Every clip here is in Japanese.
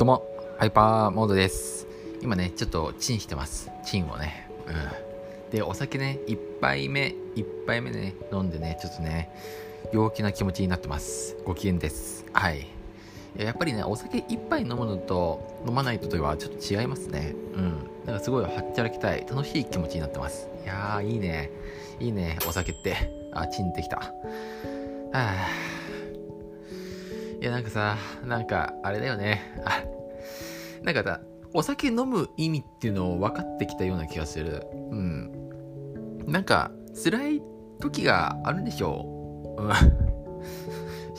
どうもハイパーモードです。今ね、ちょっとチンしてます。チンをね。うん。で、お酒ね、1杯目、1杯目ね、飲んでね、ちょっとね、陽気な気持ちになってます。ご機嫌です。はい。やっぱりね、お酒1杯飲むのと飲まないとではちょっと違いますね。うん。なんかすごいはっちゃらきたい。楽しい気持ちになってます。いやー、いいね。いいね、お酒って。あ、チンってきた。はあ。いや、なんかさ、なんか、あれだよね。あ、なんかさ、お酒飲む意味っていうのを分かってきたような気がする。うん。なんか、辛い時があるんでしょう。ん。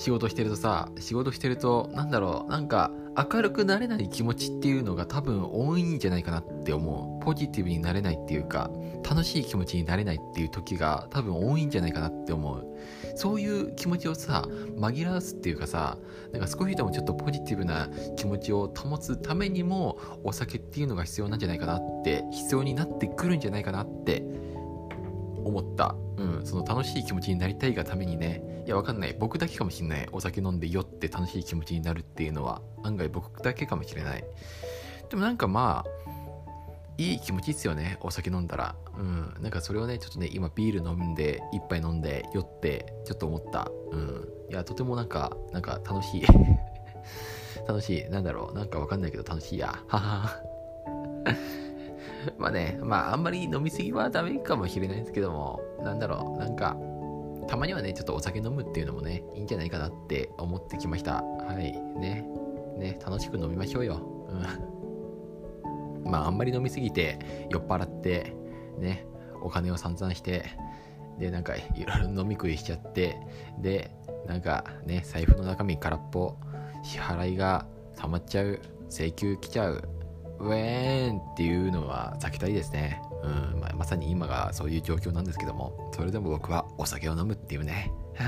仕事してるとさ、仕事してると、なんだろう、なんか、明るくなれない気持ちっていうのが多分多いんじゃないかなって思う。ポジティブになれないっていうか、楽しい気持ちになれないっていう時が多分多いんじゃないかなって思う。そういう気持ちをさ、紛らわすっていうかさ、なんか少しでもちょっとポジティブな気持ちを保つためにも、お酒っていうのが必要なんじゃないかなって、必要になってくるんじゃないかなって思った。うん、その楽しい気持ちになりたいがためにね、いや、わかんない。僕だけかもしんない。お酒飲んで酔って楽しい気持ちになるっていうのは、案外僕だけかもしれない。でもなんかまあ、いい気持ちっすよね。お酒飲んだら。うん。なんかそれをね、ちょっとね、今ビール飲んで、一杯飲んで、酔って、ちょっと思った。うん。いや、とてもなんか、なんか楽しい。楽しい。なんだろう。なんかわかんないけど楽しいやは。はは。まあね、まああんまり飲みすぎはダメかもしれないですけども、なんだろう、なんか、たまにはね、ちょっとお酒飲むっていうのもね、いいんじゃないかなって思ってきました。はい。ね。ね、楽しく飲みましょうよ。うん。まああんまり飲みすぎて、酔っ払って、ね、お金を散々して、で、なんかいろいろ飲み食いしちゃって、で、なんかね、財布の中身空っぽ、支払いが溜まっちゃう、請求来ちゃう、ウェーンっていうのは避けたいですね。うんまあ、まさに今がそういう状況なんですけども、それでも僕はお酒を飲むっていうね。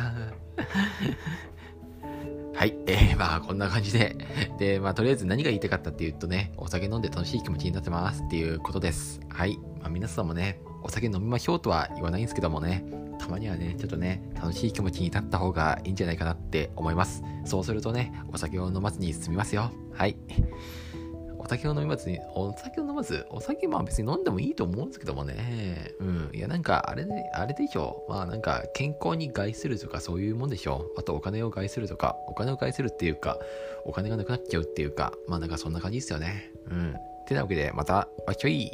はい。えー、まあ、こんな感じで。で、まあ、とりあえず何が言いたかったっていうとね、お酒飲んで楽しい気持ちになってますっていうことです。はい。まあ、皆さんもね、お酒飲みましょうとは言わないんですけどもね、たまにはね、ちょっとね、楽しい気持ちになった方がいいんじゃないかなって思います。そうするとね、お酒を飲まずに済みますよ。はい。お酒を飲みますに、お酒を飲まず、お酒まあ別に飲んでもいいと思うんですけどもね。うん。いやなんかあれで、あれでしょ。まあなんか健康に害するとかそういうもんでしょ。あとお金を害するとか、お金を害するっていうか、お金がなくなっちゃうっていうか、まあなんかそんな感じですよね。うん。てなわけでまた、わっちょい